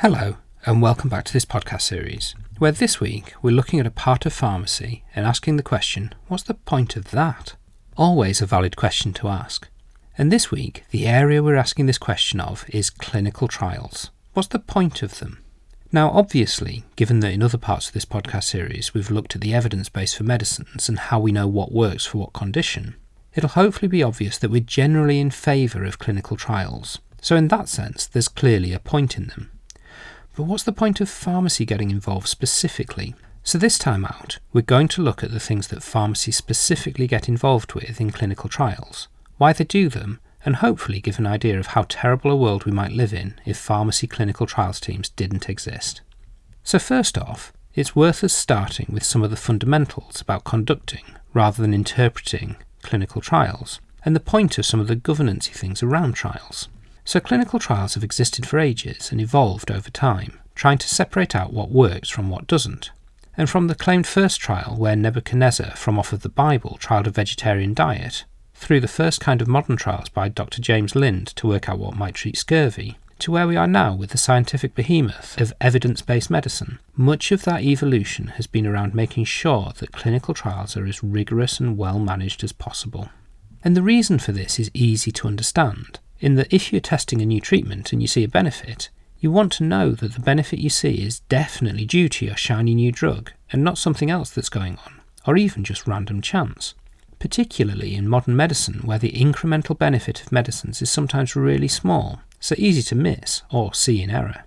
Hello, and welcome back to this podcast series, where this week we're looking at a part of pharmacy and asking the question what's the point of that? Always a valid question to ask. And this week, the area we're asking this question of is clinical trials. What's the point of them? Now, obviously, given that in other parts of this podcast series we've looked at the evidence base for medicines and how we know what works for what condition, it'll hopefully be obvious that we're generally in favour of clinical trials. So, in that sense, there's clearly a point in them. But what's the point of pharmacy getting involved specifically? So, this time out, we're going to look at the things that pharmacy specifically get involved with in clinical trials, why they do them, and hopefully give an idea of how terrible a world we might live in if pharmacy clinical trials teams didn't exist. So, first off, it's worth us starting with some of the fundamentals about conducting, rather than interpreting, clinical trials, and the point of some of the governancy things around trials. So, clinical trials have existed for ages and evolved over time, trying to separate out what works from what doesn't. And from the claimed first trial, where Nebuchadnezzar, from off of the Bible, trialled a vegetarian diet, through the first kind of modern trials by Dr. James Lind to work out what might treat scurvy, to where we are now with the scientific behemoth of evidence based medicine, much of that evolution has been around making sure that clinical trials are as rigorous and well managed as possible. And the reason for this is easy to understand in that if you're testing a new treatment and you see a benefit, you want to know that the benefit you see is definitely due to your shiny new drug and not something else that's going on, or even just random chance. Particularly in modern medicine, where the incremental benefit of medicines is sometimes really small, so easy to miss or see in error.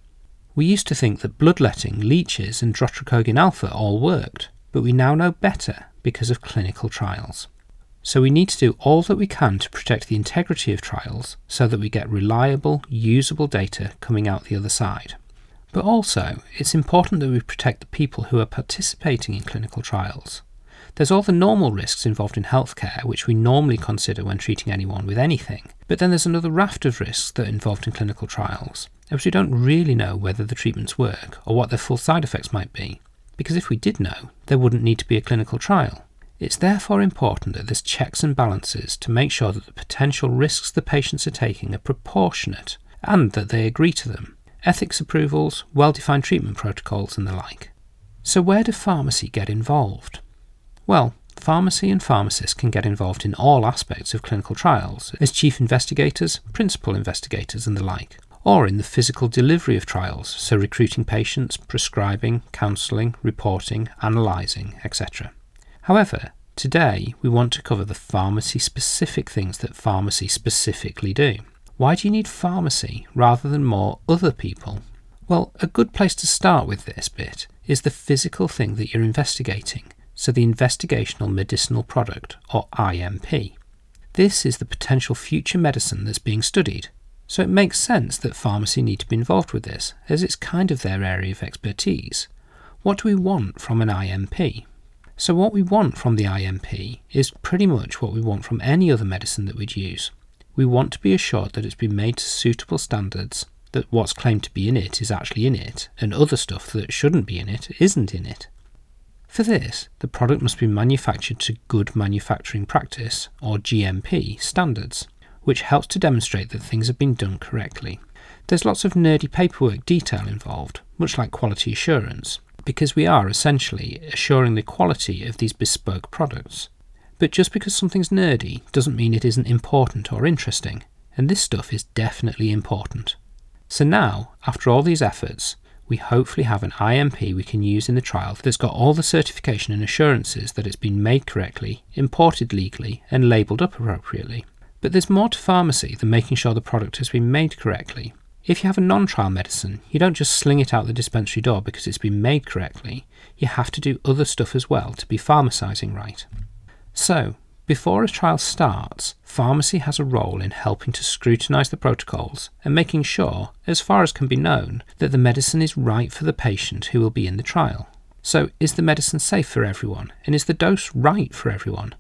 We used to think that bloodletting, leeches, and drotrecogin alfa all worked, but we now know better because of clinical trials. So we need to do all that we can to protect the integrity of trials so that we get reliable, usable data coming out the other side. But also, it's important that we protect the people who are participating in clinical trials. There's all the normal risks involved in healthcare, which we normally consider when treating anyone with anything. But then there's another raft of risks that are involved in clinical trials, as we don't really know whether the treatments work or what their full side effects might be. Because if we did know, there wouldn't need to be a clinical trial. It's therefore important that there's checks and balances to make sure that the potential risks the patients are taking are proportionate and that they agree to them. Ethics approvals, well defined treatment protocols, and the like. So, where do pharmacy get involved? Well, pharmacy and pharmacists can get involved in all aspects of clinical trials as chief investigators, principal investigators, and the like, or in the physical delivery of trials, so recruiting patients, prescribing, counselling, reporting, analysing, etc. However, today we want to cover the pharmacy specific things that pharmacy specifically do. Why do you need pharmacy rather than more other people? Well, a good place to start with this bit is the physical thing that you're investigating, so the investigational medicinal product, or IMP. This is the potential future medicine that's being studied, so it makes sense that pharmacy need to be involved with this, as it's kind of their area of expertise. What do we want from an IMP? So, what we want from the IMP is pretty much what we want from any other medicine that we'd use. We want to be assured that it's been made to suitable standards, that what's claimed to be in it is actually in it, and other stuff that shouldn't be in it isn't in it. For this, the product must be manufactured to Good Manufacturing Practice, or GMP, standards, which helps to demonstrate that things have been done correctly. There's lots of nerdy paperwork detail involved, much like quality assurance, because we are essentially assuring the quality of these bespoke products. But just because something's nerdy doesn't mean it isn't important or interesting, and this stuff is definitely important. So now, after all these efforts, we hopefully have an IMP we can use in the trial that's got all the certification and assurances that it's been made correctly, imported legally, and labelled up appropriately. But there's more to pharmacy than making sure the product has been made correctly. If you have a non trial medicine, you don't just sling it out the dispensary door because it's been made correctly, you have to do other stuff as well to be pharmacising right. So, before a trial starts, pharmacy has a role in helping to scrutinise the protocols and making sure, as far as can be known, that the medicine is right for the patient who will be in the trial. So, is the medicine safe for everyone? And is the dose right for everyone?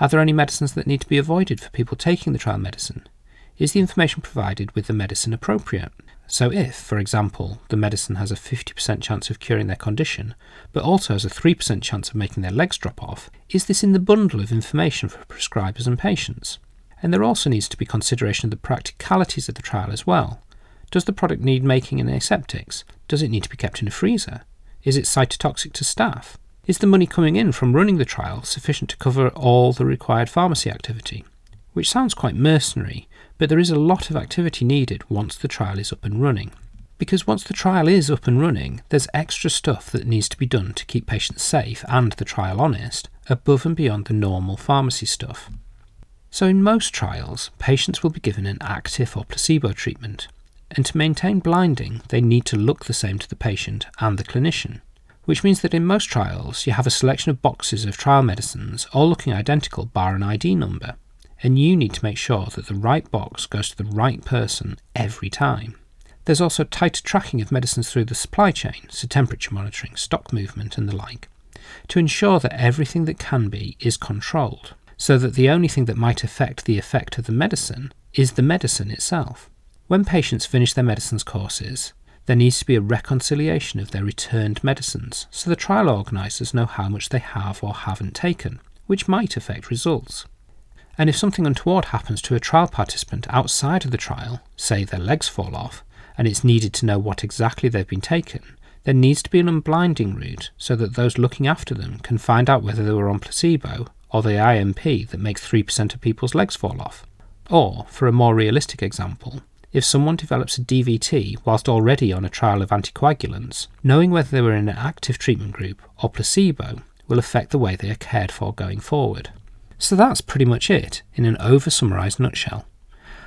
Are there any medicines that need to be avoided for people taking the trial medicine? Is the information provided with the medicine appropriate? So, if, for example, the medicine has a 50% chance of curing their condition, but also has a 3% chance of making their legs drop off, is this in the bundle of information for prescribers and patients? And there also needs to be consideration of the practicalities of the trial as well. Does the product need making in aseptics? Does it need to be kept in a freezer? Is it cytotoxic to staff? Is the money coming in from running the trial sufficient to cover all the required pharmacy activity? Which sounds quite mercenary, but there is a lot of activity needed once the trial is up and running. Because once the trial is up and running, there's extra stuff that needs to be done to keep patients safe and the trial honest, above and beyond the normal pharmacy stuff. So, in most trials, patients will be given an active or placebo treatment, and to maintain blinding, they need to look the same to the patient and the clinician which means that in most trials you have a selection of boxes of trial medicines all looking identical bar an ID number, and you need to make sure that the right box goes to the right person every time. There's also tighter tracking of medicines through the supply chain, so temperature monitoring, stock movement, and the like, to ensure that everything that can be is controlled, so that the only thing that might affect the effect of the medicine is the medicine itself. When patients finish their medicines courses, there needs to be a reconciliation of their returned medicines so the trial organisers know how much they have or haven't taken, which might affect results. And if something untoward happens to a trial participant outside of the trial, say their legs fall off, and it's needed to know what exactly they've been taken, there needs to be an unblinding route so that those looking after them can find out whether they were on placebo or the IMP that makes 3% of people's legs fall off. Or, for a more realistic example, if someone develops a DVT whilst already on a trial of anticoagulants, knowing whether they were in an active treatment group or placebo will affect the way they are cared for going forward. So that's pretty much it in an over summarised nutshell.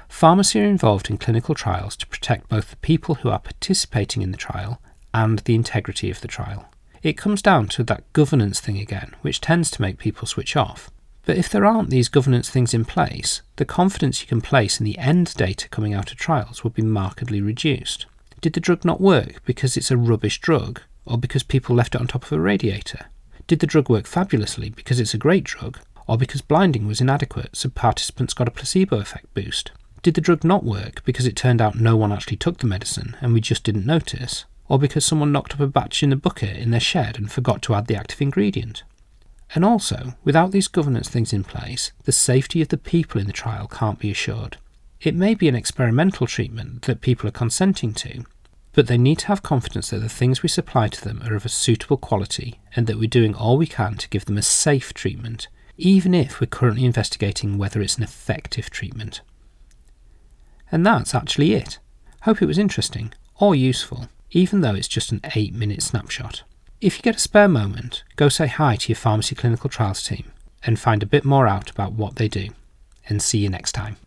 Pharmacy are involved in clinical trials to protect both the people who are participating in the trial and the integrity of the trial. It comes down to that governance thing again, which tends to make people switch off. But if there aren't these governance things in place, the confidence you can place in the end data coming out of trials would be markedly reduced. Did the drug not work because it's a rubbish drug, or because people left it on top of a radiator? Did the drug work fabulously because it's a great drug, or because blinding was inadequate so participants got a placebo effect boost? Did the drug not work because it turned out no one actually took the medicine and we just didn't notice? Or because someone knocked up a batch in the bucket in their shed and forgot to add the active ingredient? And also, without these governance things in place, the safety of the people in the trial can't be assured. It may be an experimental treatment that people are consenting to, but they need to have confidence that the things we supply to them are of a suitable quality and that we're doing all we can to give them a safe treatment, even if we're currently investigating whether it's an effective treatment. And that's actually it. Hope it was interesting or useful, even though it's just an 8 minute snapshot. If you get a spare moment, go say hi to your pharmacy clinical trials team and find a bit more out about what they do. And see you next time.